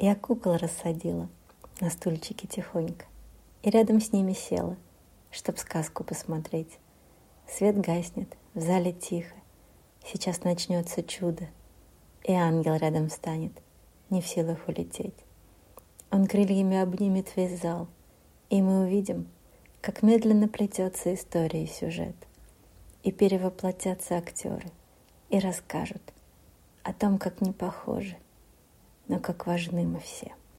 Я кукол рассадила на стульчике тихонько и рядом с ними села, чтоб сказку посмотреть. Свет гаснет, в зале тихо, сейчас начнется чудо, и ангел рядом встанет, не в силах улететь. Он крыльями обнимет весь зал, и мы увидим, как медленно плетется история и сюжет, и перевоплотятся актеры, и расскажут о том, как не похожи, но как важны мы все.